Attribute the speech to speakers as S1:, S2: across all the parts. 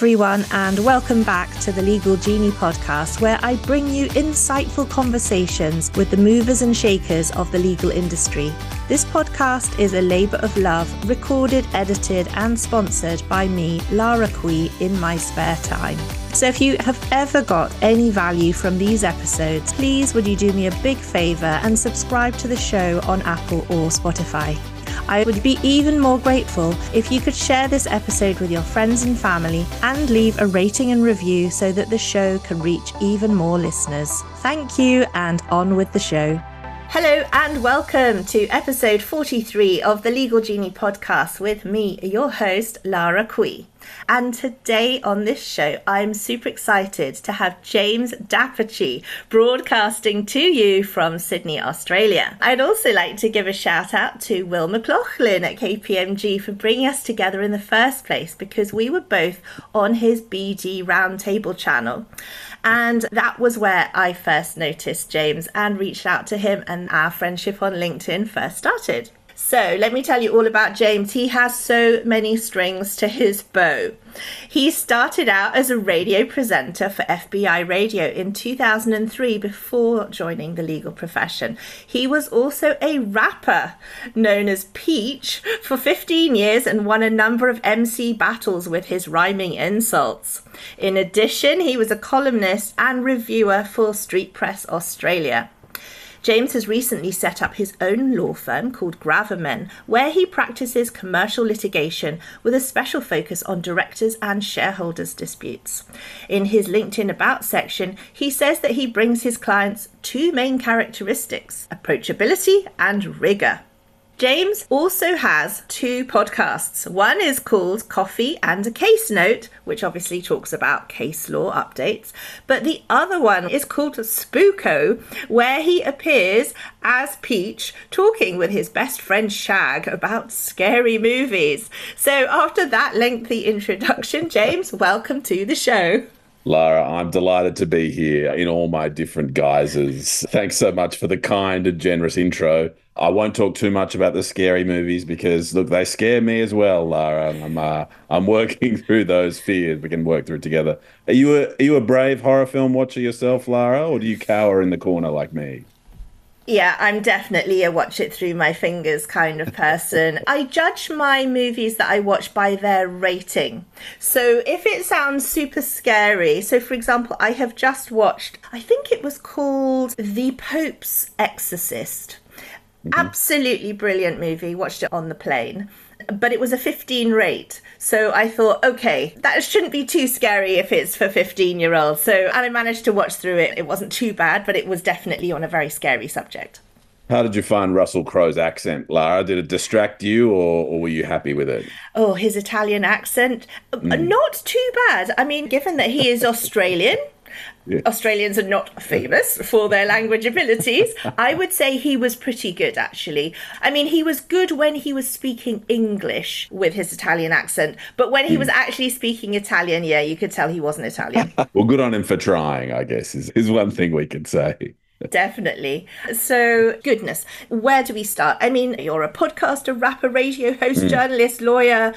S1: Everyone, and welcome back to the Legal Genie podcast, where I bring you insightful conversations with the movers and shakers of the legal industry. This podcast is a labour of love, recorded, edited, and sponsored by me, Lara Quie, in my spare time. So if you have ever got any value from these episodes, please would you do me a big favour and subscribe to the show on Apple or Spotify. I would be even more grateful if you could share this episode with your friends and family and leave a rating and review so that the show can reach even more listeners. Thank you, and on with the show. Hello and welcome to episode 43 of the Legal Genie podcast with me, your host, Lara Quie. And today on this show, I'm super excited to have James d'Apice broadcasting to you from Sydney, Australia. I'd also like to give a shout out to Will McLaughlin at KPMG for bringing us together in the first place because we were both on his BD Roundtable channel. And that was where I first noticed James and reached out to him, and our friendship on LinkedIn first started. So let me tell you all about James. He has so many strings to his bow. He started out as a radio presenter for FBI Radio in 2003 before joining the legal profession. He was also a rapper known as Peach for 15 years and won a number of MC battles with his rhyming insults. In addition, he was a columnist and reviewer for Street Press Australia. James has recently set up his own law firm called Gravamen, where he practices commercial litigation with a special focus on directors and shareholders disputes. In his LinkedIn About section, he says that he brings his clients two main characteristics approachability and rigor. James also has two podcasts. One is called Coffee and a Case Note, which obviously talks about case law updates. But the other one is called Spooko, where he appears as Peach talking with his best friend Shag about scary movies. So after that lengthy introduction, James, welcome to the show.
S2: Lara, I'm delighted to be here in all my different guises. Thanks so much for the kind and generous intro. I won't talk too much about the scary movies because look, they scare me as well, Lara. I'm uh, I'm working through those fears. We can work through it together. Are you a are you a brave horror film watcher yourself, Lara, or do you cower in the corner like me?
S1: Yeah, I'm definitely a watch it through my fingers kind of person. I judge my movies that I watch by their rating. So if it sounds super scary, so for example, I have just watched, I think it was called The Pope's Exorcist. Mm-hmm. Absolutely brilliant movie. Watched it on the plane but it was a 15 rate. So I thought, okay, that shouldn't be too scary if it's for 15 year olds. So, and I managed to watch through it. It wasn't too bad, but it was definitely on a very scary subject.
S2: How did you find Russell Crowe's accent, Lara? Did it distract you or, or were you happy with it?
S1: Oh, his Italian accent? Mm. Not too bad. I mean, given that he is Australian, yeah. Australians are not famous for their language abilities. I would say he was pretty good, actually. I mean, he was good when he was speaking English with his Italian accent, but when he was hmm. actually speaking Italian, yeah, you could tell he wasn't Italian.
S2: well, good on him for trying, I guess, is, is one thing we could say.
S1: Definitely. So, goodness, where do we start? I mean, you're a podcaster, rapper, radio host, mm. journalist, lawyer,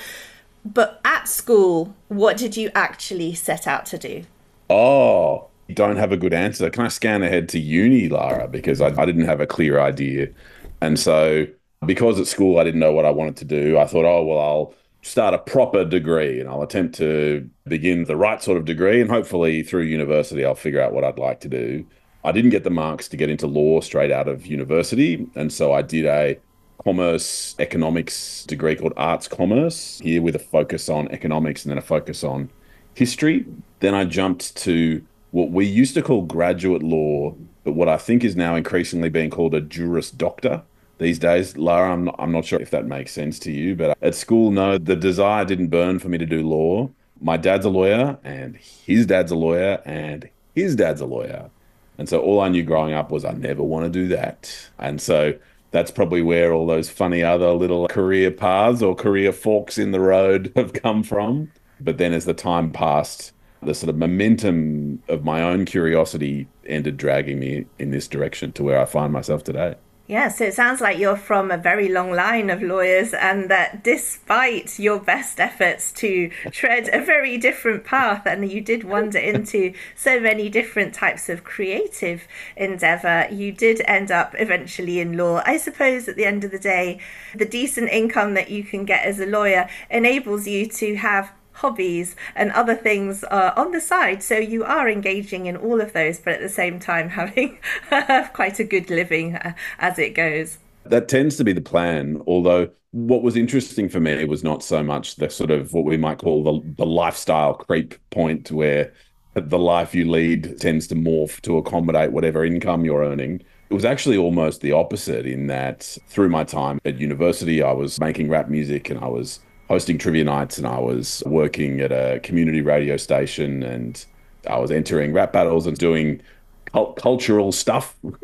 S1: but at school, what did you actually set out to do?
S2: Oh, don't have a good answer. Can I scan ahead to uni, Lara? Because I, I didn't have a clear idea. And so, because at school I didn't know what I wanted to do, I thought, oh, well, I'll start a proper degree and I'll attempt to begin the right sort of degree. And hopefully, through university, I'll figure out what I'd like to do. I didn't get the marks to get into law straight out of university. And so I did a commerce economics degree called arts commerce here with a focus on economics and then a focus on history. Then I jumped to what we used to call graduate law, but what I think is now increasingly being called a Juris Doctor these days. Lara, I'm not, I'm not sure if that makes sense to you, but at school, no, the desire didn't burn for me to do law. My dad's a lawyer, and his dad's a lawyer, and his dad's a lawyer. And so all I knew growing up was I never want to do that. And so that's probably where all those funny other little career paths or career forks in the road have come from. But then as the time passed, the sort of momentum of my own curiosity ended dragging me in this direction to where I find myself today.
S1: Yeah, so it sounds like you're from a very long line of lawyers, and that despite your best efforts to tread a very different path, and you did wander into so many different types of creative endeavor, you did end up eventually in law. I suppose at the end of the day, the decent income that you can get as a lawyer enables you to have hobbies and other things uh, on the side. So you are engaging in all of those, but at the same time having quite a good living uh, as it goes.
S2: That tends to be the plan, although what was interesting for me was not so much the sort of what we might call the, the lifestyle creep point where the life you lead tends to morph to accommodate whatever income you're earning. It was actually almost the opposite in that through my time at university, I was making rap music and I was hosting trivia nights and I was working at a community radio station and I was entering rap battles and doing cult- cultural stuff,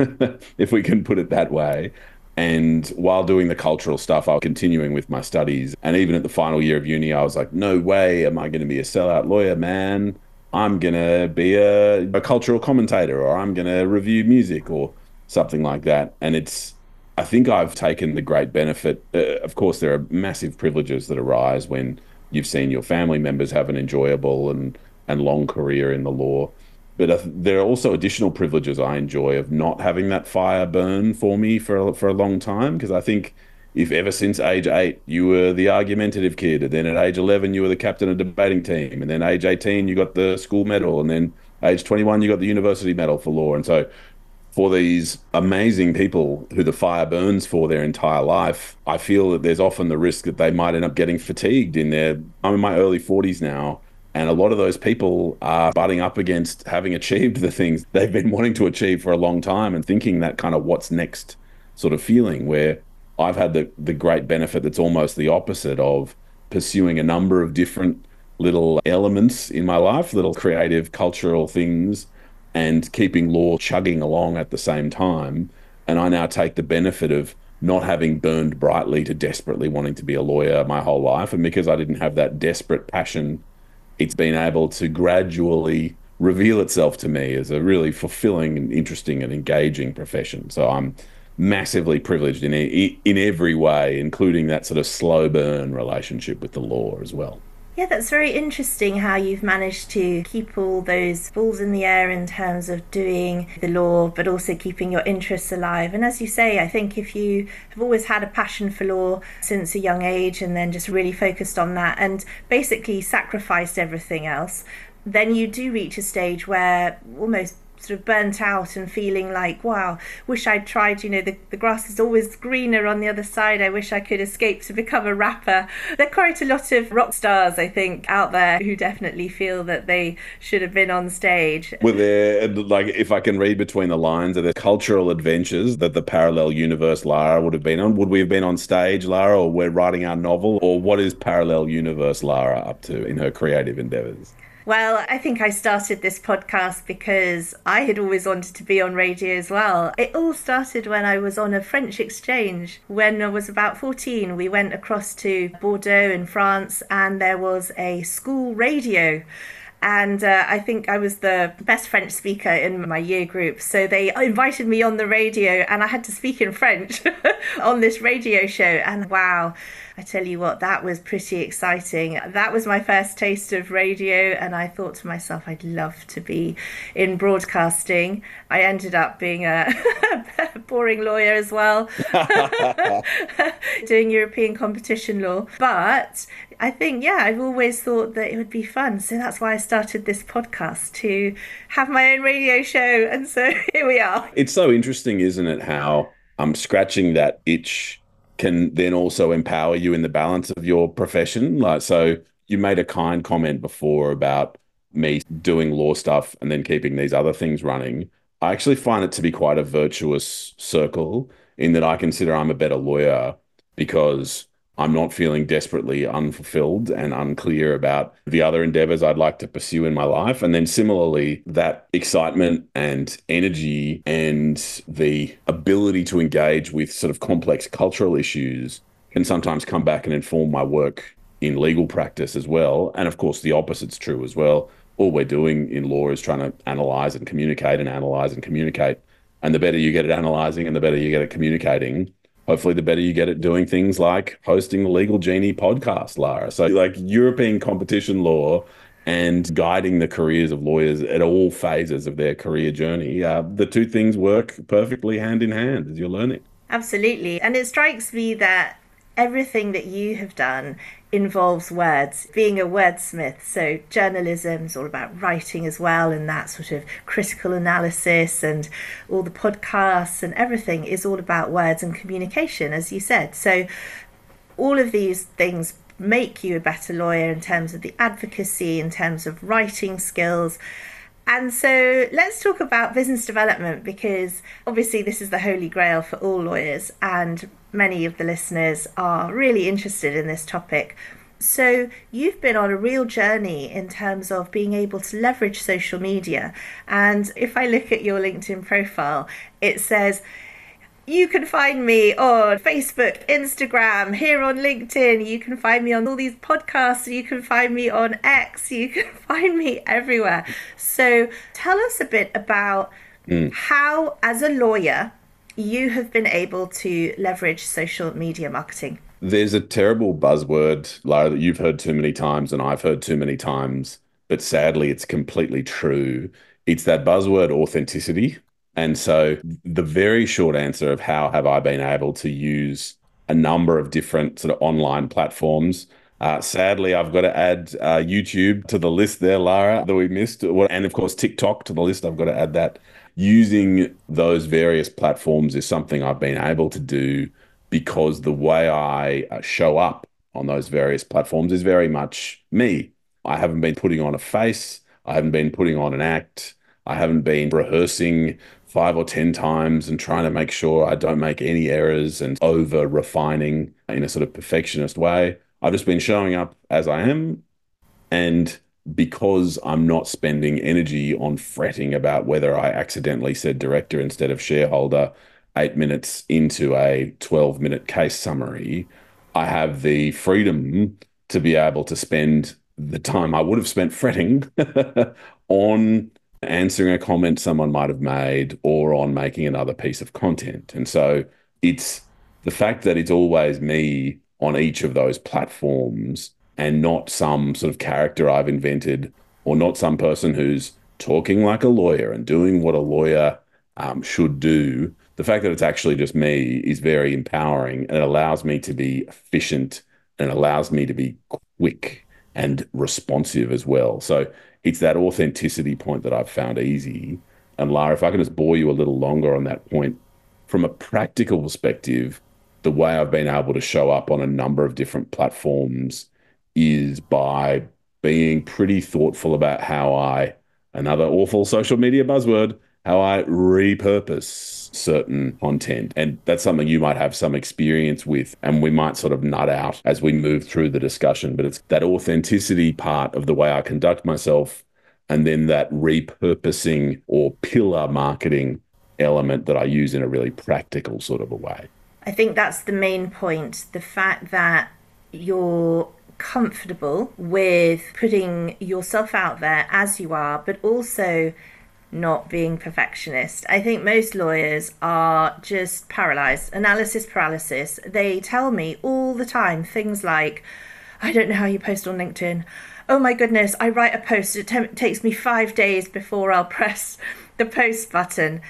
S2: if we can put it that way. And while doing the cultural stuff, I was continuing with my studies. And even at the final year of uni, I was like, no way am I going to be a sellout lawyer, man. I'm going to be a, a cultural commentator or I'm going to review music or something like that. And it's I think I've taken the great benefit. Uh, of course, there are massive privileges that arise when you've seen your family members have an enjoyable and, and long career in the law. But uh, there are also additional privileges I enjoy of not having that fire burn for me for, for a long time. Because I think if ever since age eight you were the argumentative kid, and then at age 11 you were the captain of the debating team, and then age 18 you got the school medal, and then age 21 you got the university medal for law. And so for these amazing people who the fire burns for their entire life, I feel that there's often the risk that they might end up getting fatigued in their. I'm in my early 40s now, and a lot of those people are butting up against having achieved the things they've been wanting to achieve for a long time and thinking that kind of what's next sort of feeling. Where I've had the, the great benefit that's almost the opposite of pursuing a number of different little elements in my life, little creative, cultural things and keeping law chugging along at the same time. And I now take the benefit of not having burned brightly to desperately wanting to be a lawyer my whole life. And because I didn't have that desperate passion, it's been able to gradually reveal itself to me as a really fulfilling and interesting and engaging profession. So I'm massively privileged in in every way, including that sort of slow burn relationship with the law as well.
S1: Yeah, that's very interesting how you've managed to keep all those balls in the air in terms of doing the law, but also keeping your interests alive. And as you say, I think if you have always had a passion for law since a young age and then just really focused on that and basically sacrificed everything else, then you do reach a stage where almost sort of burnt out and feeling like, wow, wish I'd tried, you know, the, the grass is always greener on the other side. I wish I could escape to become a rapper. There are quite a lot of rock stars, I think, out there who definitely feel that they should have been on stage.
S2: Were there, like, if I can read between the lines, are there cultural adventures that the parallel universe Lara would have been on? Would we have been on stage, Lara, or we're writing our novel? Or what is parallel universe Lara up to in her creative endeavors?
S1: Well, I think I started this podcast because I had always wanted to be on radio as well. It all started when I was on a French exchange. When I was about 14, we went across to Bordeaux in France and there was a school radio and uh, I think I was the best French speaker in my year group. So they invited me on the radio, and I had to speak in French on this radio show. And wow, I tell you what, that was pretty exciting. That was my first taste of radio, and I thought to myself, I'd love to be in broadcasting. I ended up being a boring lawyer as well, doing European competition law. But I think, yeah, I've always thought that it would be fun. So that's why I started this podcast to have my own radio show. And so here we are.
S2: It's so interesting, isn't it? How I'm scratching that itch can then also empower you in the balance of your profession. Like, so you made a kind comment before about me doing law stuff and then keeping these other things running. I actually find it to be quite a virtuous circle in that I consider I'm a better lawyer because I'm not feeling desperately unfulfilled and unclear about the other endeavors I'd like to pursue in my life. And then similarly, that excitement and energy and the ability to engage with sort of complex cultural issues can sometimes come back and inform my work in legal practice as well. And of course, the opposite's true as well. All we're doing in law is trying to analyze and communicate and analyze and communicate And the better you get at analyzing and the better you get at communicating, hopefully the better you get at doing things like hosting the Legal Genie podcast, Lara. So, like European competition law and guiding the careers of lawyers at all phases of their career journey, uh, the two things work perfectly hand in hand as you're learning.
S1: Absolutely. And it strikes me that everything that you have done involves words, being a wordsmith. So, journalism is all about writing as well, and that sort of critical analysis, and all the podcasts and everything is all about words and communication, as you said. So, all of these things make you a better lawyer in terms of the advocacy, in terms of writing skills. And so let's talk about business development because obviously this is the holy grail for all lawyers, and many of the listeners are really interested in this topic. So, you've been on a real journey in terms of being able to leverage social media. And if I look at your LinkedIn profile, it says, you can find me on Facebook, Instagram, here on LinkedIn. You can find me on all these podcasts. You can find me on X. You can find me everywhere. So tell us a bit about mm. how, as a lawyer, you have been able to leverage social media marketing.
S2: There's a terrible buzzword, Lara, that you've heard too many times and I've heard too many times, but sadly, it's completely true. It's that buzzword authenticity and so the very short answer of how have I been able to use a number of different sort of online platforms. Uh, sadly, I've got to add uh, YouTube to the list there, Lara, that we missed. And of course, TikTok to the list. I've got to add that. Using those various platforms is something I've been able to do because the way I uh, show up on those various platforms is very much me. I haven't been putting on a face, I haven't been putting on an act. I haven't been rehearsing five or 10 times and trying to make sure I don't make any errors and over refining in a sort of perfectionist way. I've just been showing up as I am. And because I'm not spending energy on fretting about whether I accidentally said director instead of shareholder eight minutes into a 12 minute case summary, I have the freedom to be able to spend the time I would have spent fretting on answering a comment someone might have made or on making another piece of content. And so it's the fact that it's always me on each of those platforms and not some sort of character I've invented or not some person who's talking like a lawyer and doing what a lawyer um, should do. The fact that it's actually just me is very empowering and it allows me to be efficient and allows me to be quick and responsive as well. So it's that authenticity point that I've found easy. And Lara, if I can just bore you a little longer on that point, from a practical perspective, the way I've been able to show up on a number of different platforms is by being pretty thoughtful about how I, another awful social media buzzword, how I repurpose certain content. And that's something you might have some experience with, and we might sort of nut out as we move through the discussion. But it's that authenticity part of the way I conduct myself, and then that repurposing or pillar marketing element that I use in a really practical sort of a way.
S1: I think that's the main point the fact that you're comfortable with putting yourself out there as you are, but also not being perfectionist. I think most lawyers are just paralyzed, analysis paralysis. They tell me all the time things like, I don't know how you post on LinkedIn. Oh my goodness, I write a post, it t- takes me five days before I'll press the post button.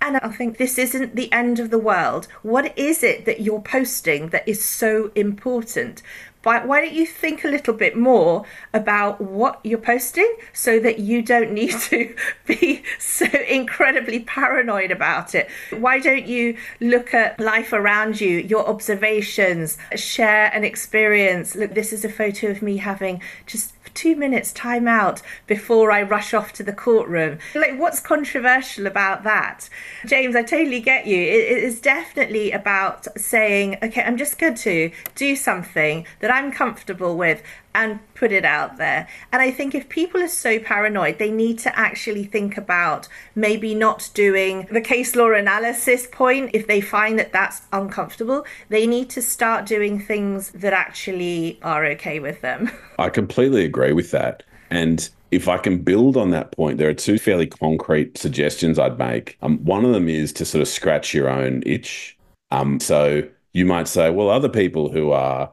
S1: And I think this isn't the end of the world. What is it that you're posting that is so important? Why don't you think a little bit more about what you're posting so that you don't need to be so incredibly paranoid about it? Why don't you look at life around you, your observations, share an experience? Look, this is a photo of me having just two minutes time out before I rush off to the courtroom. Like, what's controversial about that? James, I totally get you. It is definitely about saying, okay, I'm just going to do something that I'm comfortable with and put it out there. And I think if people are so paranoid, they need to actually think about maybe not doing the case law analysis point. If they find that that's uncomfortable, they need to start doing things that actually are okay with them.
S2: I completely agree with that. And if I can build on that point, there are two fairly concrete suggestions I'd make. Um, one of them is to sort of scratch your own itch. Um, so you might say, well, other people who are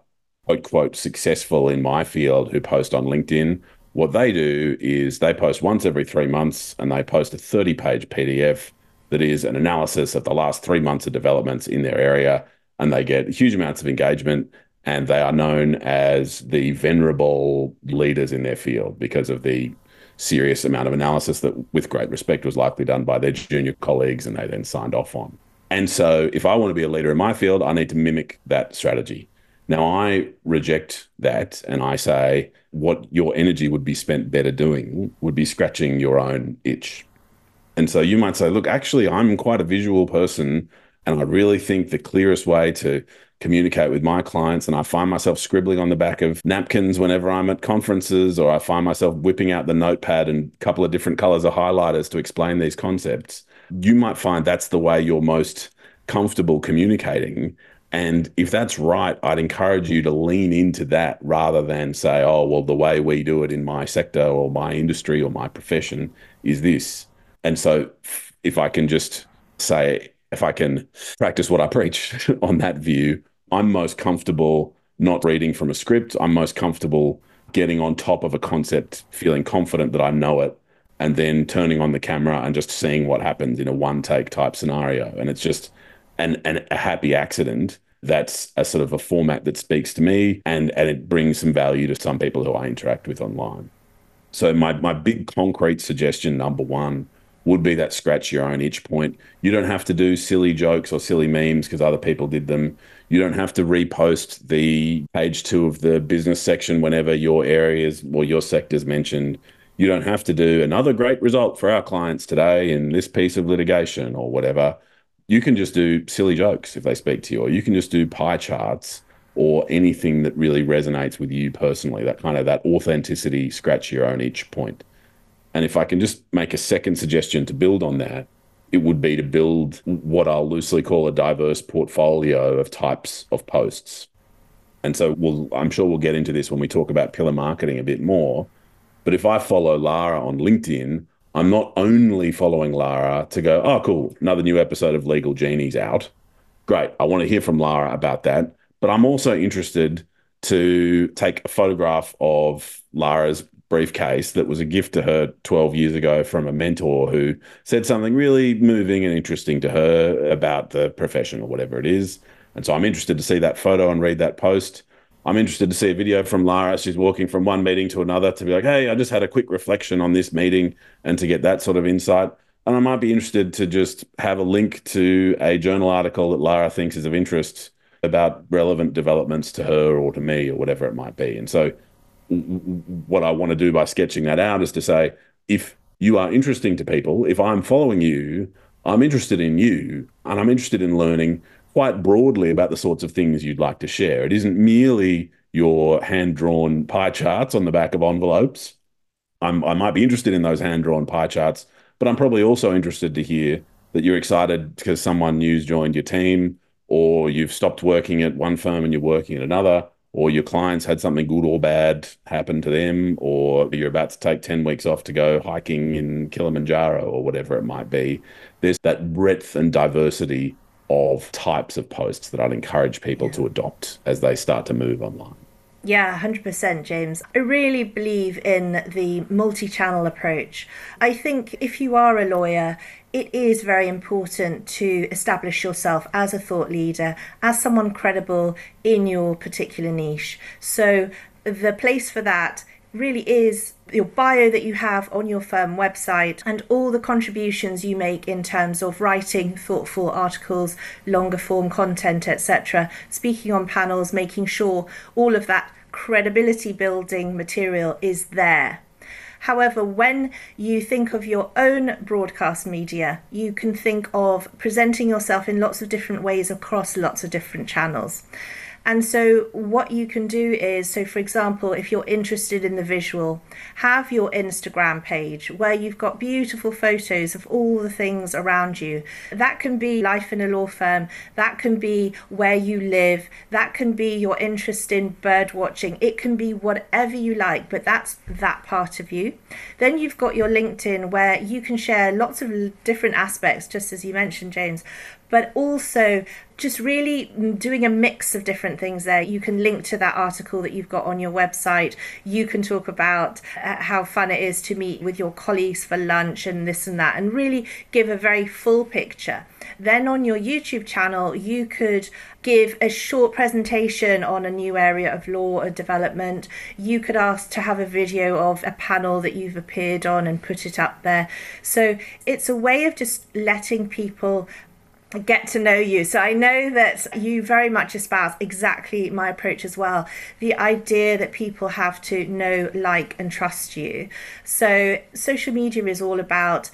S2: quote, quote, successful in my field who post on LinkedIn, what they do is they post once every three months and they post a 30 page PDF that is an analysis of the last three months of developments in their area. And they get huge amounts of engagement and they are known as the venerable leaders in their field because of the serious amount of analysis that, with great respect, was likely done by their junior colleagues and they then signed off on. And so, if I want to be a leader in my field, I need to mimic that strategy. Now, I reject that and I say what your energy would be spent better doing would be scratching your own itch. And so you might say, look, actually, I'm quite a visual person. And I really think the clearest way to communicate with my clients, and I find myself scribbling on the back of napkins whenever I'm at conferences, or I find myself whipping out the notepad and a couple of different colors of highlighters to explain these concepts. You might find that's the way you're most comfortable communicating. And if that's right, I'd encourage you to lean into that rather than say, oh, well, the way we do it in my sector or my industry or my profession is this. And so if I can just say, if I can practice what I preach on that view, I'm most comfortable not reading from a script. I'm most comfortable getting on top of a concept, feeling confident that I know it, and then turning on the camera and just seeing what happens in a one take type scenario. And it's just, and, and a happy accident. That's a sort of a format that speaks to me and, and it brings some value to some people who I interact with online. So my, my big concrete suggestion, number one, would be that scratch your own itch point. You don't have to do silly jokes or silly memes because other people did them. You don't have to repost the page two of the business section whenever your areas or your sector's mentioned. You don't have to do another great result for our clients today in this piece of litigation or whatever you can just do silly jokes if they speak to you, or you can just do pie charts or anything that really resonates with you personally, that kind of that authenticity, scratch your own itch point. And if I can just make a second suggestion to build on that, it would be to build what I'll loosely call a diverse portfolio of types of posts. And so we'll, I'm sure we'll get into this when we talk about pillar marketing a bit more. But if I follow Lara on LinkedIn, I'm not only following Lara to go, oh, cool, another new episode of Legal Genie's out. Great. I want to hear from Lara about that. But I'm also interested to take a photograph of Lara's briefcase that was a gift to her 12 years ago from a mentor who said something really moving and interesting to her about the profession or whatever it is. And so I'm interested to see that photo and read that post. I'm interested to see a video from Lara. She's walking from one meeting to another to be like, hey, I just had a quick reflection on this meeting and to get that sort of insight. And I might be interested to just have a link to a journal article that Lara thinks is of interest about relevant developments to her or to me or whatever it might be. And so, what I want to do by sketching that out is to say, if you are interesting to people, if I'm following you, I'm interested in you and I'm interested in learning quite broadly about the sorts of things you'd like to share. It isn't merely your hand drawn pie charts on the back of envelopes. I'm, I might be interested in those hand drawn pie charts, but I'm probably also interested to hear that you're excited because someone new's joined your team, or you've stopped working at one firm and you're working at another, or your clients had something good or bad happen to them, or you're about to take 10 weeks off to go hiking in Kilimanjaro or whatever it might be. There's that breadth and diversity of types of posts that I'd encourage people to adopt as they start to move online.
S1: Yeah, 100%, James. I really believe in the multi channel approach. I think if you are a lawyer, it is very important to establish yourself as a thought leader, as someone credible in your particular niche. So, the place for that really is your bio that you have on your firm website and all the contributions you make in terms of writing thoughtful articles, longer form content, etc., speaking on panels, making sure all of that credibility building material is there. However, when you think of your own broadcast media, you can think of presenting yourself in lots of different ways across lots of different channels. And so, what you can do is so, for example, if you're interested in the visual, have your Instagram page where you've got beautiful photos of all the things around you. That can be life in a law firm, that can be where you live, that can be your interest in bird watching, it can be whatever you like, but that's that part of you. Then you've got your LinkedIn where you can share lots of different aspects, just as you mentioned, James, but also just really doing a mix of different things there. You can link to that article that you've got on your website. You can talk about uh, how fun it is to meet with your colleagues for lunch and this and that, and really give a very full picture. Then on your YouTube channel, you could give a short presentation on a new area of law or development. You could ask to have a video of a panel that you've appeared on and put it up there. So it's a way of just letting people get to know you. So I know that you very much espouse exactly my approach as well. The idea that people have to know, like, and trust you. So social media is all about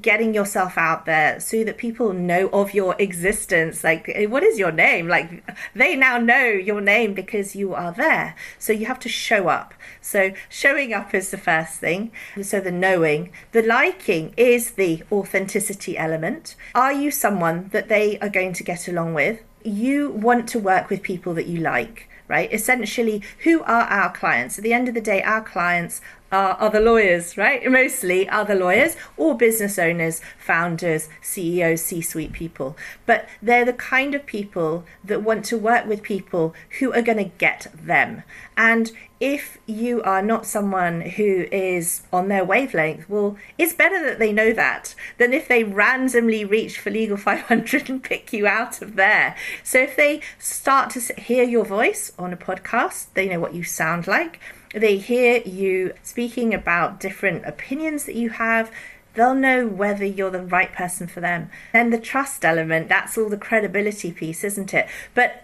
S1: getting yourself out there so that people know of your existence. Like eh, what is your name? Like they now know your name because you are there. So you have to show up. So showing up is the first thing. So the knowing. The liking is the authenticity element. Are you someone that they are going to get along with? You want to work with people that you like right? Essentially, who are our clients? At the end of the day, our clients are other lawyers, right? Mostly other lawyers or business owners, founders, CEOs, C suite people. But they're the kind of people that want to work with people who are going to get them. And if you are not someone who is on their wavelength, well, it's better that they know that than if they randomly reach for Legal 500 and pick you out of there. So if they start to hear your voice on a podcast, they know what you sound like they hear you speaking about different opinions that you have, they'll know whether you're the right person for them. Then the trust element, that's all the credibility piece, isn't it? But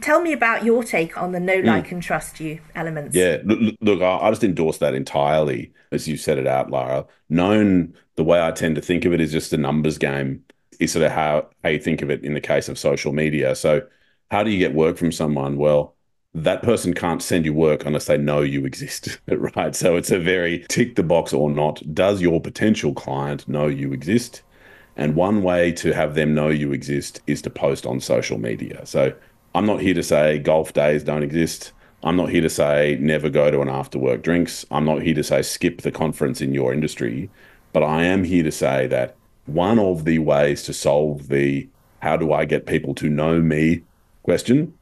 S1: tell me about your take on the know, mm. like, and trust you elements.
S2: Yeah, look, look, I just endorse that entirely as you set it out, Lara. Known the way I tend to think of it is just a numbers game, is sort of how, how you think of it in the case of social media. So, how do you get work from someone? Well, that person can't send you work unless they know you exist, right? So it's a very tick the box or not. Does your potential client know you exist? And one way to have them know you exist is to post on social media. So I'm not here to say golf days don't exist. I'm not here to say never go to an after work drinks. I'm not here to say skip the conference in your industry. But I am here to say that one of the ways to solve the how do I get people to know me question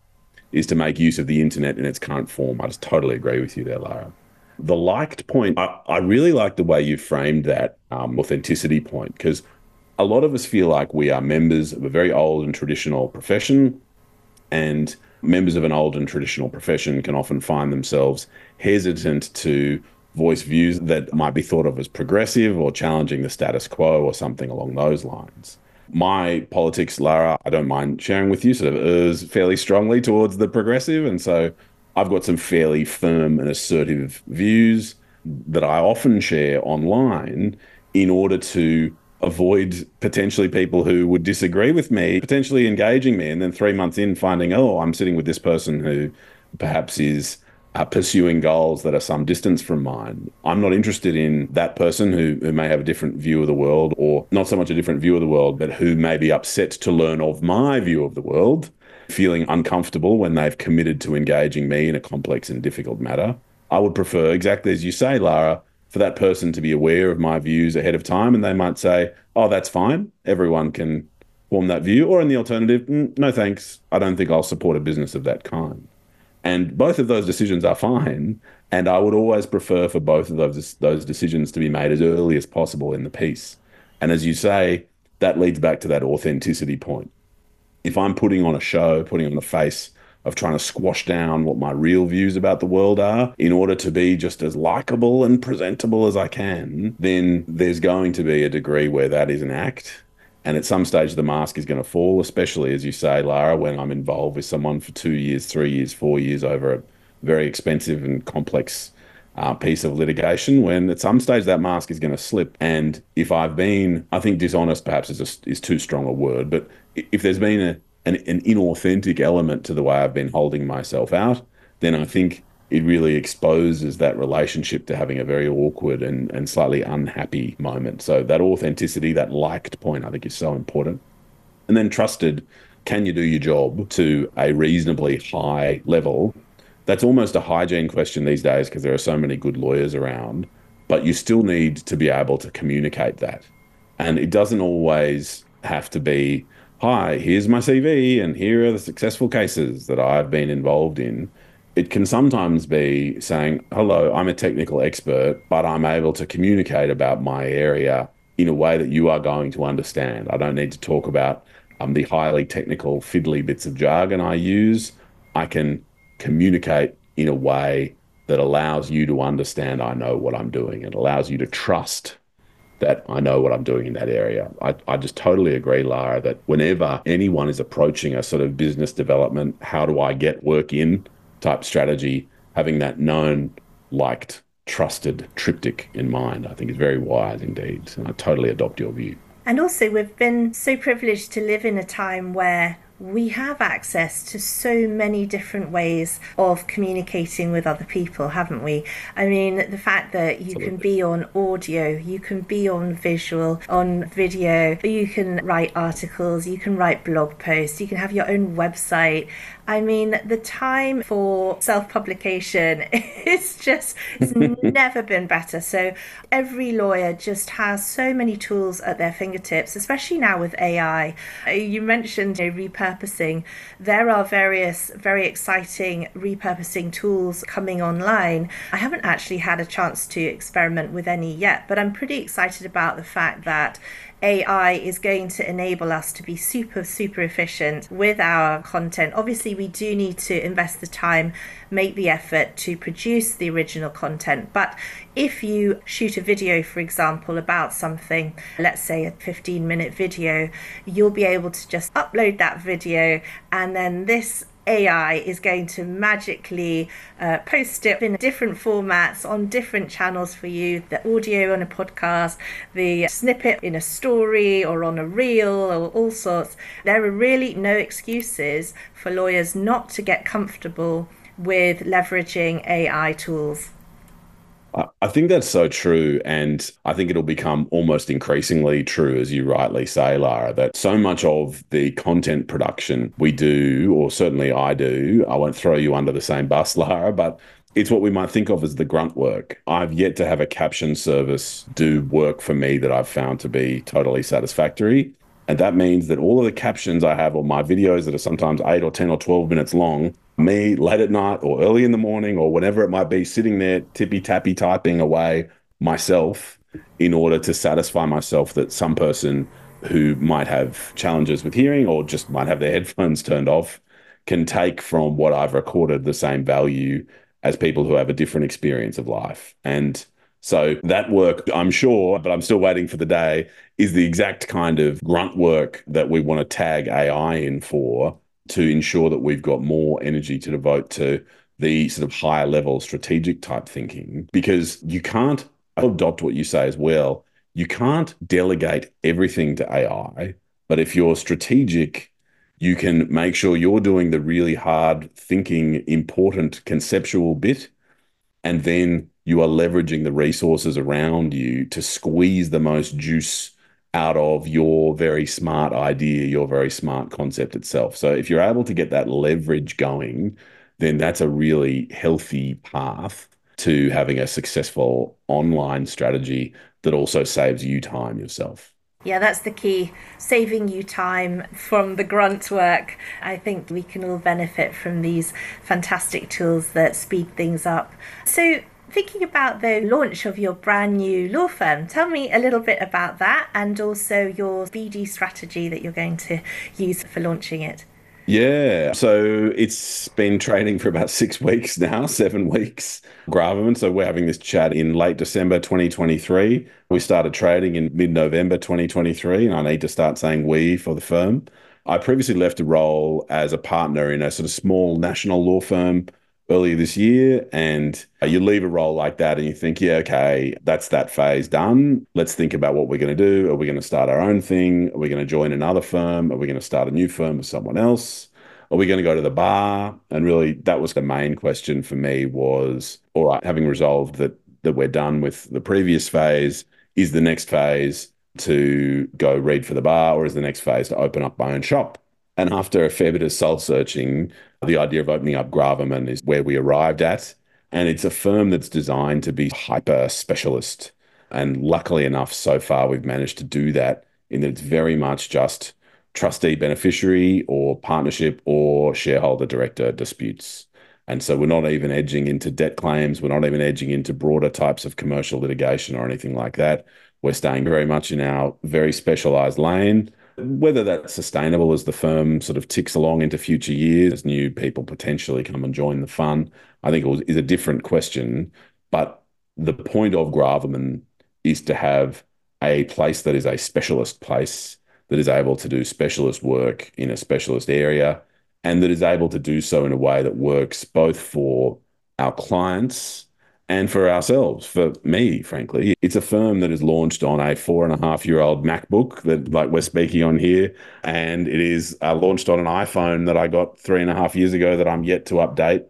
S2: is to make use of the internet in its current form. I just totally agree with you there, Lara. The liked point, I, I really like the way you framed that um, authenticity point because a lot of us feel like we are members of a very old and traditional profession, and members of an old and traditional profession can often find themselves hesitant to voice views that might be thought of as progressive or challenging the status quo or something along those lines my politics, Lara, I don't mind sharing with you, sort of is fairly strongly towards the progressive. And so I've got some fairly firm and assertive views that I often share online in order to avoid potentially people who would disagree with me, potentially engaging me, and then three months in finding, oh, I'm sitting with this person who perhaps is uh, pursuing goals that are some distance from mine. I'm not interested in that person who, who may have a different view of the world, or not so much a different view of the world, but who may be upset to learn of my view of the world, feeling uncomfortable when they've committed to engaging me in a complex and difficult matter. I would prefer, exactly as you say, Lara, for that person to be aware of my views ahead of time and they might say, oh, that's fine. Everyone can form that view. Or in the alternative, mm, no thanks. I don't think I'll support a business of that kind. And both of those decisions are fine. And I would always prefer for both of those those decisions to be made as early as possible in the piece. And as you say, that leads back to that authenticity point. If I'm putting on a show, putting on the face of trying to squash down what my real views about the world are in order to be just as likable and presentable as I can, then there's going to be a degree where that is an act and at some stage, the mask is going to fall, especially as you say, Lara, when I'm involved with someone for two years, three years, four years over a very expensive and complex uh, piece of litigation. When at some stage that mask is going to slip, and if I've been, I think dishonest perhaps is a, is too strong a word, but if there's been a, an, an inauthentic element to the way I've been holding myself out, then I think it really exposes that relationship to having a very awkward and, and slightly unhappy moment. So that authenticity, that liked point, I think is so important. And then trusted, can you do your job to a reasonably high level? That's almost a hygiene question these days because there are so many good lawyers around, but you still need to be able to communicate that. And it doesn't always have to be, hi, here's my CV and here are the successful cases that I've been involved in it can sometimes be saying, hello, I'm a technical expert, but I'm able to communicate about my area in a way that you are going to understand. I don't need to talk about um, the highly technical, fiddly bits of jargon I use. I can communicate in a way that allows you to understand I know what I'm doing. It allows you to trust that I know what I'm doing in that area. I, I just totally agree, Lara, that whenever anyone is approaching a sort of business development, how do I get work in? Type strategy, having that known, liked, trusted triptych in mind, I think is very wise indeed. And I totally adopt your view.
S1: And also, we've been so privileged to live in a time where we have access to so many different ways of communicating with other people, haven't we? I mean, the fact that you Absolutely. can be on audio, you can be on visual, on video, you can write articles, you can write blog posts, you can have your own website. I mean, the time for self publication is just, it's never been better. So, every lawyer just has so many tools at their fingertips, especially now with AI. You mentioned you know, repurposing. There are various very exciting repurposing tools coming online. I haven't actually had a chance to experiment with any yet, but I'm pretty excited about the fact that AI is going to enable us to be super, super efficient with our content. Obviously, we do need to invest the time, make the effort to produce the original content. But if you shoot a video, for example, about something, let's say a 15 minute video, you'll be able to just upload that video and then this AI is going to magically uh, post it in different formats on different channels for you the audio on a podcast, the snippet in a story or on a reel, or all sorts. There are really no excuses for lawyers not to get comfortable with leveraging AI tools.
S2: I think that's so true. And I think it'll become almost increasingly true, as you rightly say, Lara, that so much of the content production we do, or certainly I do, I won't throw you under the same bus, Lara, but it's what we might think of as the grunt work. I've yet to have a caption service do work for me that I've found to be totally satisfactory. And that means that all of the captions I have on my videos that are sometimes eight or 10 or 12 minutes long me late at night or early in the morning or whatever it might be, sitting there tippy tappy typing away myself in order to satisfy myself that some person who might have challenges with hearing or just might have their headphones turned off can take from what I've recorded the same value as people who have a different experience of life. And so that work, I'm sure, but I'm still waiting for the day, is the exact kind of grunt work that we want to tag AI in for to ensure that we've got more energy to devote to the sort of higher level strategic type thinking because you can't adopt what you say as well. You can't delegate everything to AI, but if you're strategic, you can make sure you're doing the really hard thinking, important conceptual bit, and then you are leveraging the resources around you to squeeze the most juice out of your very smart idea, your very smart concept itself. So if you're able to get that leverage going, then that's a really healthy path to having a successful online strategy that also saves you time yourself.
S1: Yeah, that's the key. Saving you time from the grunt work. I think we can all benefit from these fantastic tools that speed things up. So, thinking about the launch of your brand new law firm, tell me a little bit about that and also your BD strategy that you're going to use for launching it.
S2: Yeah. So it's been training for about six weeks now, seven weeks, Gravamen. So we're having this chat in late December 2023. We started trading in mid November 2023, and I need to start saying we for the firm. I previously left a role as a partner in a sort of small national law firm earlier this year and uh, you leave a role like that and you think, yeah, okay, that's that phase done. Let's think about what we're going to do. Are we going to start our own thing? Are we going to join another firm? Are we going to start a new firm with someone else? Are we going to go to the bar? And really, that was the main question for me was, all right, having resolved that that we're done with the previous phase, is the next phase to go read for the bar or is the next phase to open up my own shop? And after a fair bit of soul searching, the idea of opening up Gravamen is where we arrived at. And it's a firm that's designed to be hyper specialist. And luckily enough, so far, we've managed to do that in that it's very much just trustee beneficiary or partnership or shareholder director disputes. And so we're not even edging into debt claims. We're not even edging into broader types of commercial litigation or anything like that. We're staying very much in our very specialized lane. Whether that's sustainable as the firm sort of ticks along into future years, as new people potentially come and join the fund, I think is a different question. But the point of Gravamen is to have a place that is a specialist place that is able to do specialist work in a specialist area and that is able to do so in a way that works both for our clients and for ourselves, for me, frankly. It's a firm that is launched on a four and a half year old MacBook that, like, we're speaking on here. And it is uh, launched on an iPhone that I got three and a half years ago that I'm yet to update.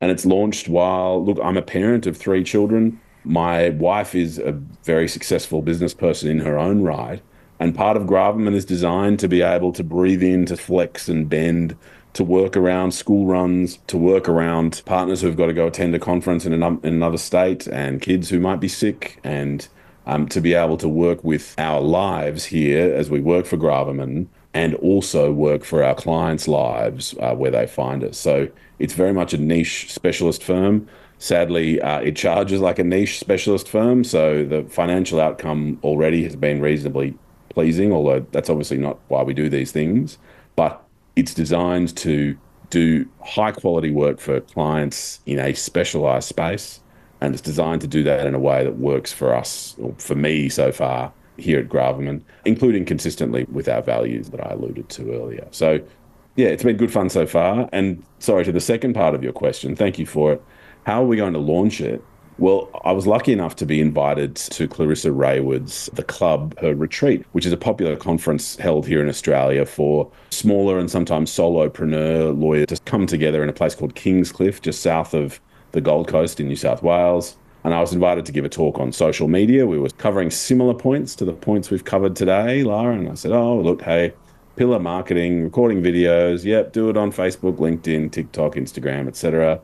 S2: And it's launched while, look, I'm a parent of three children. My wife is a very successful business person in her own right. And part of Gravamen is designed to be able to breathe in, to flex and bend to work around school runs, to work around partners who've got to go attend a conference in, an, in another state, and kids who might be sick, and um, to be able to work with our lives here as we work for Gravamen and also work for our clients' lives uh, where they find us. So it's very much a niche specialist firm. Sadly, uh, it charges like a niche specialist firm. So the financial outcome already has been reasonably pleasing, although that's obviously not why we do these things. But it's designed to do high quality work for clients in a specialized space. And it's designed to do that in a way that works for us, or for me so far here at Gravamen, including consistently with our values that I alluded to earlier. So, yeah, it's been good fun so far. And sorry to the second part of your question, thank you for it. How are we going to launch it? Well, I was lucky enough to be invited to Clarissa Rayward's The Club, her retreat, which is a popular conference held here in Australia for smaller and sometimes solopreneur lawyers to come together in a place called Kingscliff, just south of the Gold Coast in New South Wales. And I was invited to give a talk on social media. We were covering similar points to the points we've covered today, Lara. And I said, oh, look, hey, pillar marketing, recording videos. Yep, do it on Facebook, LinkedIn, TikTok, Instagram, etc.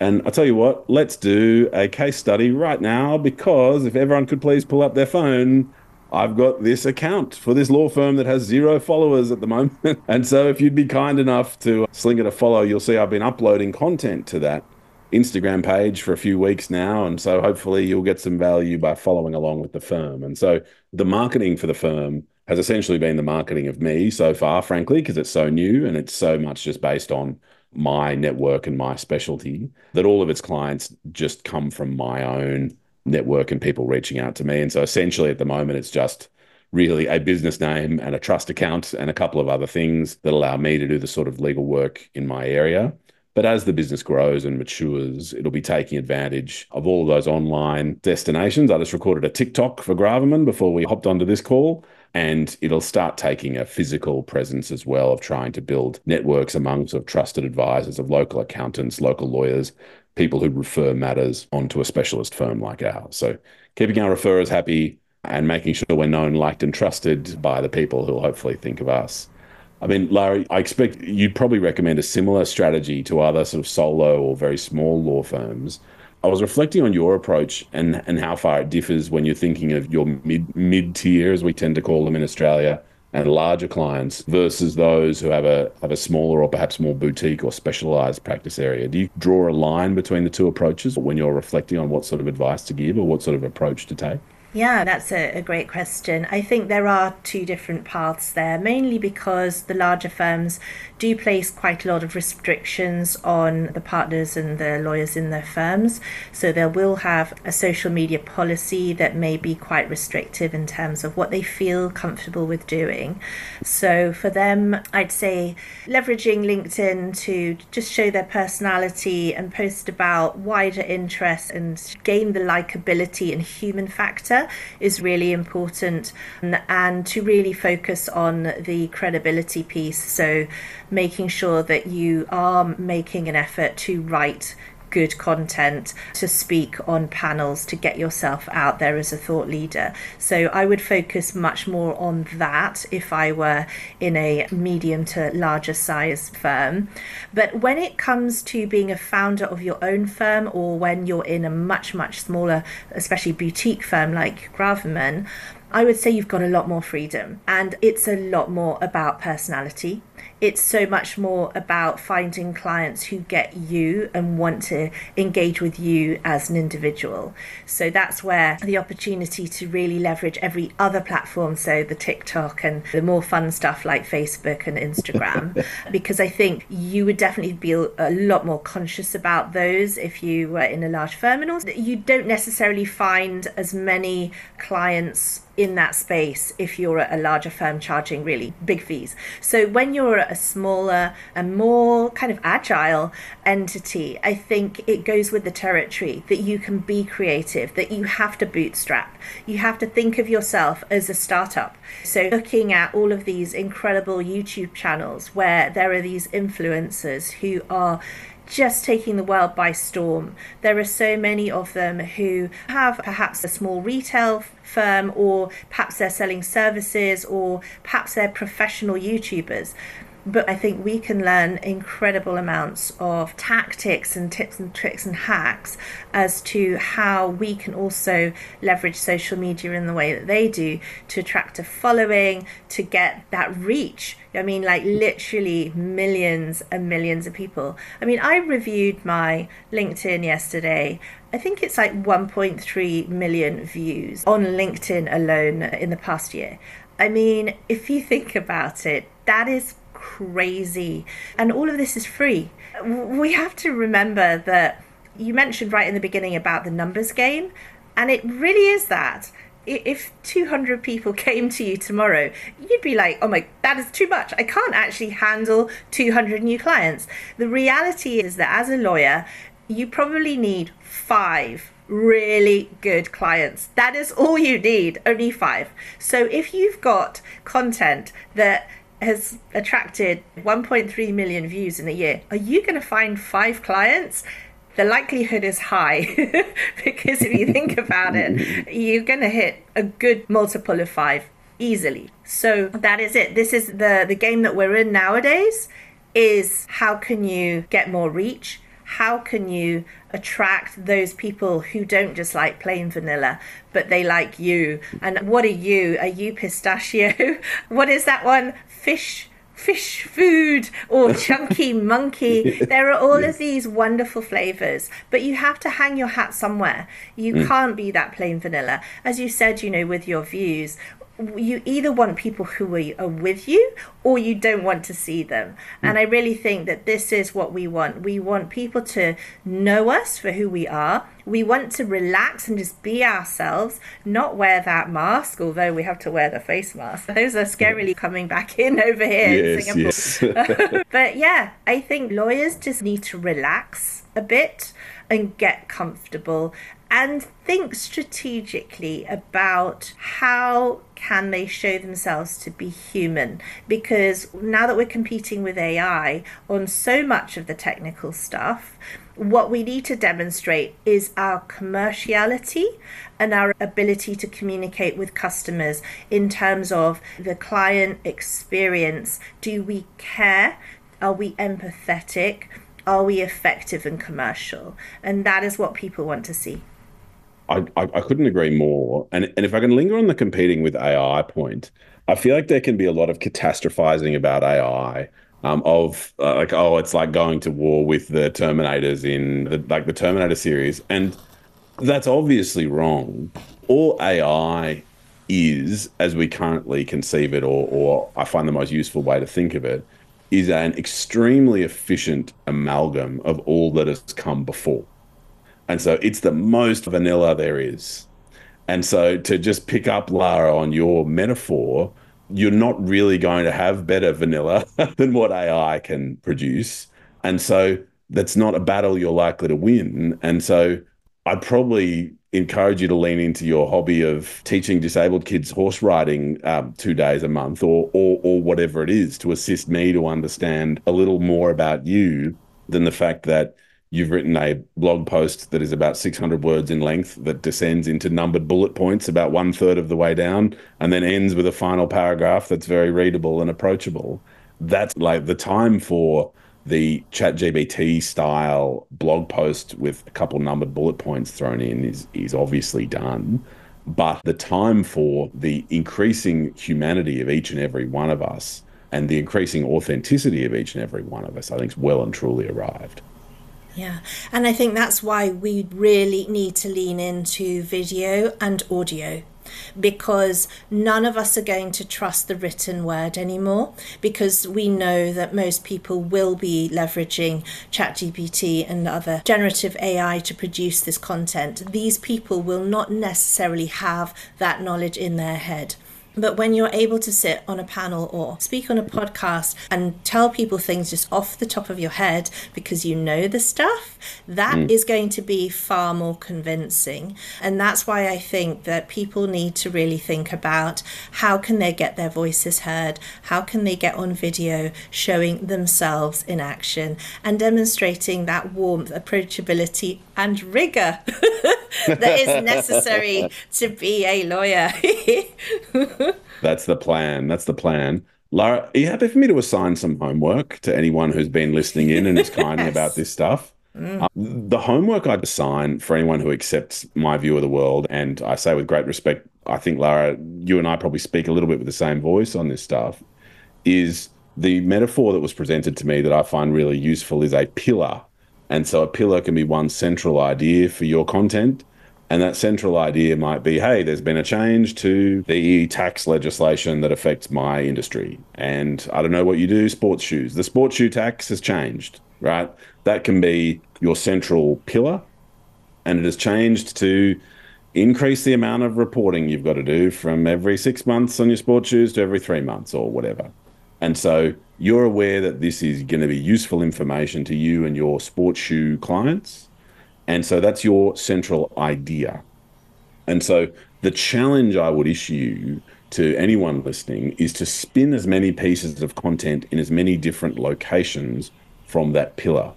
S2: And I tell you what, let's do a case study right now because if everyone could please pull up their phone, I've got this account for this law firm that has zero followers at the moment. and so if you'd be kind enough to sling it a follow, you'll see I've been uploading content to that Instagram page for a few weeks now. And so hopefully you'll get some value by following along with the firm. And so the marketing for the firm has essentially been the marketing of me so far, frankly, because it's so new and it's so much just based on my network and my specialty that all of its clients just come from my own network and people reaching out to me. And so essentially at the moment, it's just really a business name and a trust account and a couple of other things that allow me to do the sort of legal work in my area. But as the business grows and matures, it'll be taking advantage of all those online destinations. I just recorded a TikTok for Gravamen before we hopped onto this call and it'll start taking a physical presence as well of trying to build networks among sort of trusted advisors of local accountants, local lawyers, people who refer matters onto a specialist firm like ours. So keeping our referrers happy and making sure we're known, liked, and trusted by the people who'll hopefully think of us. I mean, Lara, I expect you'd probably recommend a similar strategy to other sort of solo or very small law firms I was reflecting on your approach and and how far it differs when you're thinking of your mid mid tier, as we tend to call them in Australia, and larger clients versus those who have a have a smaller or perhaps more boutique or specialized practice area. Do you draw a line between the two approaches when you're reflecting on what sort of advice to give or what sort of approach to take?
S1: Yeah, that's a, a, great question. I think there are two different paths there, mainly because the larger firms do place quite a lot of restrictions on the partners and the lawyers in their firms. So they will have a social media policy that may be quite restrictive in terms of what they feel comfortable with doing. So for them, I'd say leveraging LinkedIn to just show their personality and post about wider interests and gain the likability and human factor is really important and to really focus on the credibility piece. So making sure that you are making an effort to write good content to speak on panels to get yourself out there as a thought leader. So I would focus much more on that if I were in a medium to larger size firm. But when it comes to being a founder of your own firm or when you're in a much, much smaller, especially boutique firm like Gravamen, I would say you've got a lot more freedom and it's a lot more about personality. It's so much more about finding clients who get you and want to engage with you as an individual. So that's where the opportunity to really leverage every other platform, so the TikTok and the more fun stuff like Facebook and Instagram, because I think you would definitely be a lot more conscious about those if you were in a large firm. And also, you don't necessarily find as many clients in that space if you're a larger firm charging really big fees. So when you're a smaller and more kind of agile entity, I think it goes with the territory that you can be creative, that you have to bootstrap. You have to think of yourself as a startup. So looking at all of these incredible YouTube channels where there are these influencers who are just taking the world by storm. There are so many of them who have perhaps a small retail firm, or perhaps they're selling services, or perhaps they're professional YouTubers but I think we can learn incredible amounts of tactics and tips and tricks and hacks as to how we can also leverage social media in the way that they do to attract a following, to get that reach. I mean, like literally millions and millions of people. I mean, I reviewed my LinkedIn yesterday. I think it's like 1.3 million views on LinkedIn alone in the past year. I mean, if you think about it, that is crazy. And all of this is free. We have to remember that you mentioned right in the beginning about the numbers game, and it really is that. If 200 people came to you tomorrow, you'd be like, oh my, that is too much. I can't actually handle 200 new clients. The reality is that as a lawyer, you probably need five really good clients. That is all you need, only five. So if you've got content that has attracted 1.3 million views in a year, are you going to find five clients? The likelihood is high because if you think about it, you're going to hit a good multiple of five easily. So that is it. This is the the game that we're in nowadays is how can you get more reach? How can you attract those people who don't just like plain vanilla, but they like you? And what are you? Are you pistachio? what is that one? fish Phish Food or chunky monkey. There are all of these wonderful flavors, but you have to hang your hat somewhere. You mm. can't be that plain vanilla. As you said, you know, with your views, you either want people who are with you or you don't want to see them. And mm. I really think that this is what we want. We want people to know us for who we are. We want to relax and just be ourselves, not wear that mask, although we have to wear the face mask. Those are scarily coming back in over here yes, in Singapore. Yes. but yeah, I think lawyers just need to relax a bit and get comfortable and think strategically about how can they show themselves to be human. Because now that we're competing with AI on so much of the technical stuff what we need to demonstrate is our commerciality and our ability to communicate with customers in terms of the client experience. Do we care? Are we empathetic? Are we effective and commercial? And that is what people want to see
S2: I, I, couldn't agree more. And and if I can linger on the competing with AI point, I feel like there can be a lot of catastrophizing about AI. Um, of uh, like, oh, it's like going to war with the Terminators in the, like the Terminator series, and that's obviously wrong. all AI is, as we currently conceive it, or, or I find the most useful way to think of it, is an extremely efficient amalgam of all that has come before. And so it's the most vanilla there is. And so to just pick up, Lara, on your metaphor, you're not really going to have better vanilla than what AI can produce. And so that's not a battle you're likely to win. And so I'd probably encourage you to lean into your hobby of teaching disabled kids horse riding um, two days a month or, or or whatever it is to assist me to understand a little more about you than the fact that you've written a blog post that is about 600 words in length that descends into numbered bullet points about one third of the way down and then ends with a final paragraph that's very readable and approachable that's like the time for the ChatGPT style blog post with a couple numbered bullet points thrown in is is obviously done. But the time for the increasing humanity of each and every one of us and the increasing authenticity of each and every one of us, I think, is well and truly arrived.
S1: Yeah. And I think that's why we really need to lean into video and audio because none of us are going to trust the written word anymore because we know that most people will be leveraging ChatGPT and other generative AI to produce this content. These people will not necessarily have that knowledge in their head. But when you're able to sit on a panel or speak on a podcast and tell people things just off the top of your head because you know the stuff, that mm. is going to be far more convincing. And that's why I think that people need to really think about how can they get their voices heard? How can they get on video showing themselves in action and demonstrating that warmth, approachability, and rigor that is necessary to be a lawyer.
S2: That's the plan. That's the plan. Lara, are you happy for me to assign some homework to anyone who's been listening in and is kind yes. about this stuff? Mm. Uh, the homework I'd assign for anyone who accepts my view of the world, and I say with great respect, I think, Lara, you and I probably speak a little bit with the same voice on this stuff, is the metaphor that was presented to me that I find really useful is a pillar and so a pillar can be one central idea for your content. And that central idea might be hey, there's been a change to the tax legislation that affects my industry. And I don't know what you do, sports shoes. The sports shoe tax has changed, right? That can be your central pillar. And it has changed to increase the amount of reporting you've got to do from every six months on your sports shoes to every three months or whatever. And so you're aware that this is going to be useful information to you and your sports shoe clients. And so that's your central idea. And so the challenge I would issue to anyone listening is to spin as many pieces of content in as many different locations from that pillar.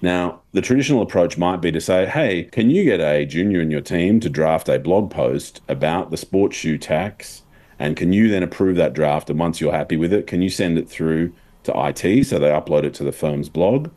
S2: Now, the traditional approach might be to say, hey, can you get a junior in your team to draft a blog post about the sports shoe tax and can you then approve that draft? And once you're happy with it, can you send it through to IT so they upload it to the firm's blog?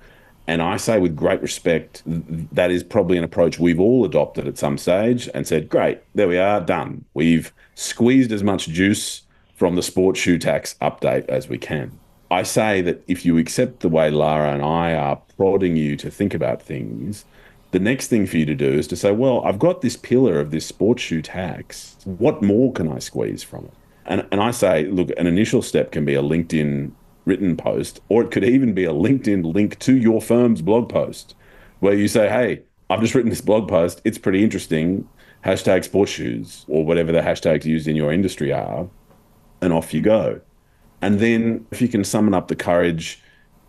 S2: And I say with great respect, that is probably an approach we've all adopted at some stage and said, great, there we are, done. We've squeezed as much juice from the sports shoe tax update as we can. I say that if you accept the way Lara and I are prodding you to think about things, the next thing for you to do is to say, well, I've got this pillar of this sports shoe tax. What more can I squeeze from it? And, and I say, look, an initial step can be a LinkedIn written post, or it could even be a LinkedIn link to your firm's blog post where you say, hey, I've just written this blog post. It's pretty interesting. Hashtag sports shoes or whatever the hashtags used in your industry are. And off you go. And then if you can summon up the courage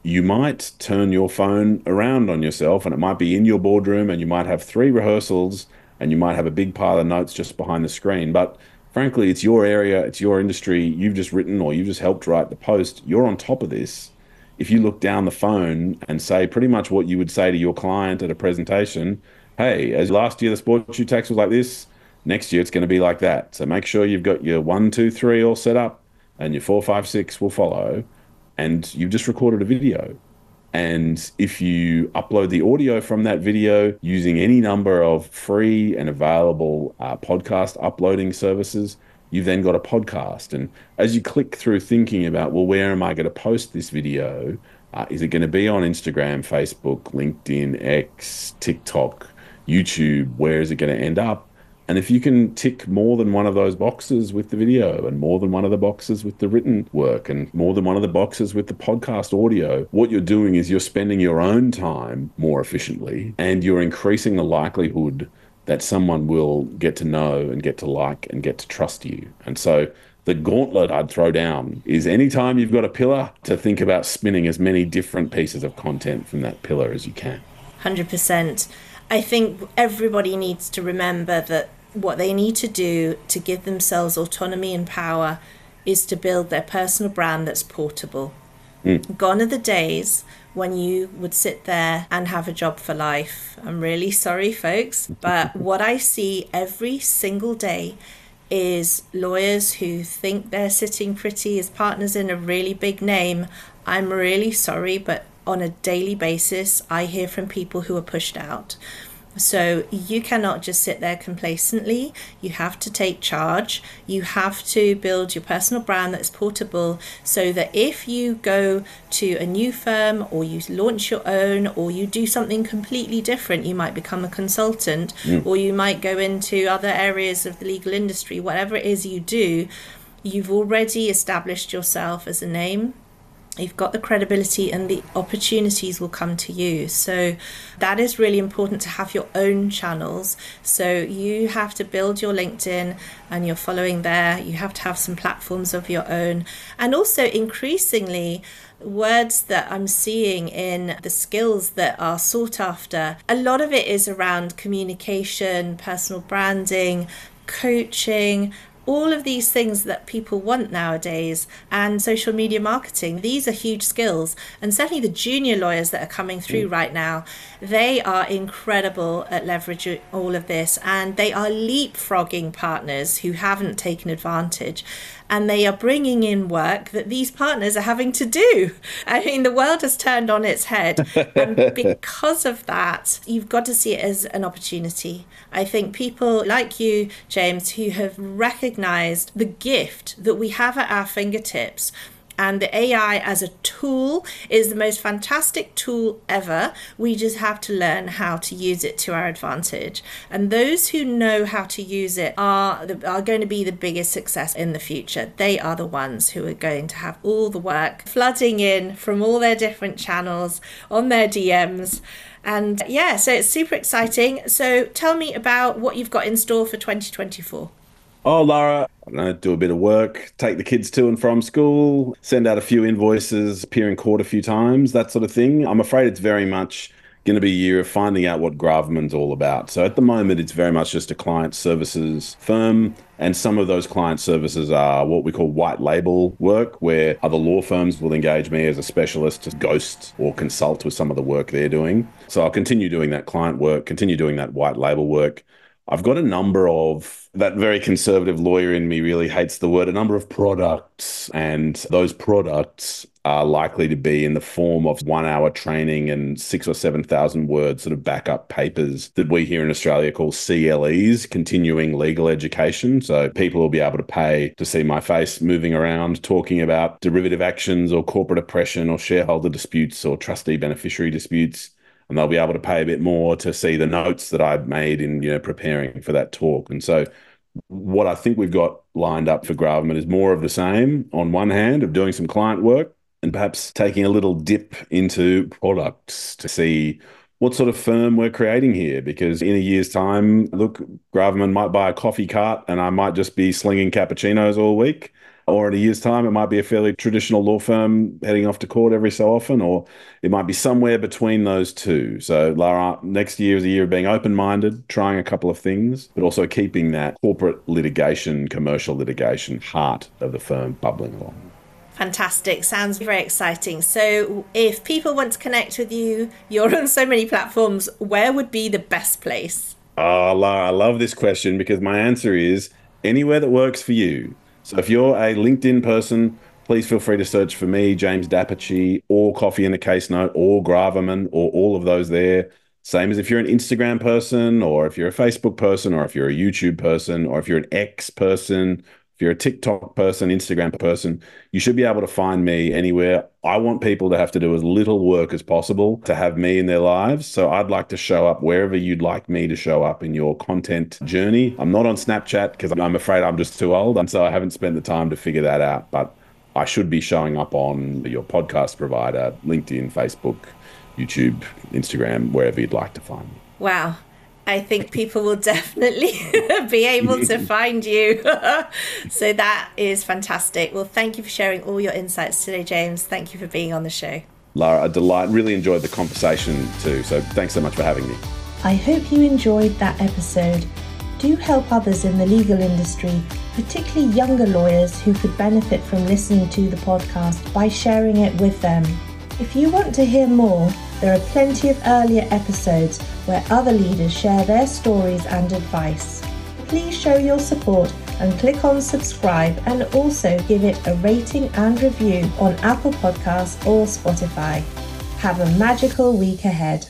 S2: you might turn your phone around on yourself and it might be in your boardroom and you might have three rehearsals and you might have a big pile of notes just behind the screen. But frankly, it's your area, it's your industry. You've just written or you've just helped write the post. You're on top of this. If you look down the phone and say pretty much what you would say to your client at a presentation, hey, as last year the sports shoe tax was like this, next year it's going to be like that. So make sure you've got your one, two, three all set up and your four, five, six will follow and you've just recorded a video. And if you upload the audio from that video using any number of free and available uh, podcast uploading services, you've then got a podcast. And as you click through thinking about, well, where am I going to post this video? Uh, is it going to be on Instagram, Facebook, LinkedIn, X, TikTok, YouTube? Where is it going to end up? And if you can tick more than one of those boxes with the video and more than one of the boxes with the written work and more than one of the boxes with the podcast audio, what you're doing is you're spending your own time more efficiently and you're increasing the likelihood that someone will get to know and get to like and get to trust you. And so the gauntlet I'd throw down is anytime you've got a pillar to think about spinning as many different pieces of content from that pillar as you can.
S1: 100%. I think everybody needs to remember that what they need to do to give themselves autonomy and power is to build their personal brand that's portable. Mm. Gone are the days when you would sit there and have a job for life. I'm really sorry, folks, but what I see every single day is lawyers who think they're sitting pretty as partners in a really big name. I'm really sorry, but on a daily basis, I hear from people who are pushed out. So you cannot just sit there complacently. You have to take charge. You have to build your personal brand that's portable so that if you go to a new firm or you launch your own or you do something completely different, you might become a consultant mm. or you might go into other areas of the legal industry, whatever it is you do, you've already established yourself as a name you've got the credibility and the opportunities will come to you. So that is really important to have your own channels. So you have to build your LinkedIn and your following there. You have to have some platforms of your own. And also increasingly words that I'm seeing in the skills that are sought after, a lot of it is around communication, personal branding, coaching, all of these things that people want nowadays and social media marketing these are huge skills. And certainly the junior lawyers that are coming through mm. right now they are incredible at leveraging all of this. And they are leapfrogging partners who haven't taken advantage and they are bringing in work that these partners are having to do. I mean, the world has turned on its head. and because of that, you've got to see it as an opportunity. I think people like you, James, who have recognized the gift that we have at our fingertips and the AI as a tool is the most fantastic tool ever. We just have to learn how to use it to our advantage. And those who know how to use it are the, are going to be the biggest success in the future. They are the ones who are going to have all the work flooding in from all their different channels on their DMs. And yeah, so it's super exciting. So tell me about what you've got in store for 2024.
S2: Oh, Lara, know, do a bit of work, take the kids to and from school, send out a few invoices, appear in court a few times, that sort of thing. I'm afraid it's very much going to be a year of finding out what Gravamen's all about. So at the moment, it's very much just a client services firm. And some of those client services are what we call white label work, where other law firms will engage me as a specialist to ghost or consult with some of the work they're doing. So I'll continue doing that client work, continue doing that white label work. I've got a number of that very conservative lawyer in me really hates the word a number of products, and those products are likely to be in the form of one hour training and six or 7,000 words sort of backup papers that we here in Australia call CLEs, continuing legal education. So people will be able to pay to see my face moving around talking about derivative actions or corporate oppression or shareholder disputes or trustee beneficiary disputes and they'll be able to pay a bit more to see the notes that I've made in you know preparing for that talk. And so what I think we've got lined up for Gravamen is more of the same on one hand of doing some client work and perhaps taking a little dip into products to see what sort of firm we're creating here. Because in a year's time, look, Gravamen might buy a coffee cart and I might just be slinging cappuccinos all week or in a year's time, it might be a fairly traditional law firm heading off to court every so often, or it might be somewhere between those two. So, Lara, next year is a year of being open minded, trying a couple of things, but also keeping that corporate litigation, commercial litigation heart of the firm bubbling along.
S1: Fantastic. Sounds very exciting. So, if people want to connect with you, you're on so many platforms, where would be the best place?
S2: Oh, Lara, I love this question because my answer is anywhere that works for you. So if you're a LinkedIn person, please feel free to search for me, James d'Apice, or Coffee in a Case Note, or Gravamen, or all of those there. Same as if you're an Instagram person, or if you're a Facebook person, or if you're a YouTube person, or if you're an X person, If you're a TikTok person, Instagram person, you should be able to find me anywhere. I want people to have to do as little work as possible to have me in their lives. So I'd like to show up wherever you'd like me to show up in your content journey. I'm not on Snapchat because I'm afraid I'm just too old. And so I haven't spent the time to figure that out. But I should be showing up on your podcast provider, LinkedIn, Facebook, YouTube, Instagram, wherever you'd like to find me.
S1: Wow. I think people will definitely be able to find you. so that is fantastic. Well, thank you for sharing all your insights today, James. Thank you for being on the show.
S2: Lara, a delight. Really enjoyed the conversation too. So thanks so much for having me.
S1: I hope you enjoyed that episode. Do help others in the legal industry, particularly younger lawyers who could benefit from listening to the podcast by sharing it with them. If you want to hear more, there are plenty of earlier episodes where other leaders share their stories and advice. Please show your support and click on subscribe and also give it a rating and review on Apple Podcasts or Spotify. Have a magical week ahead.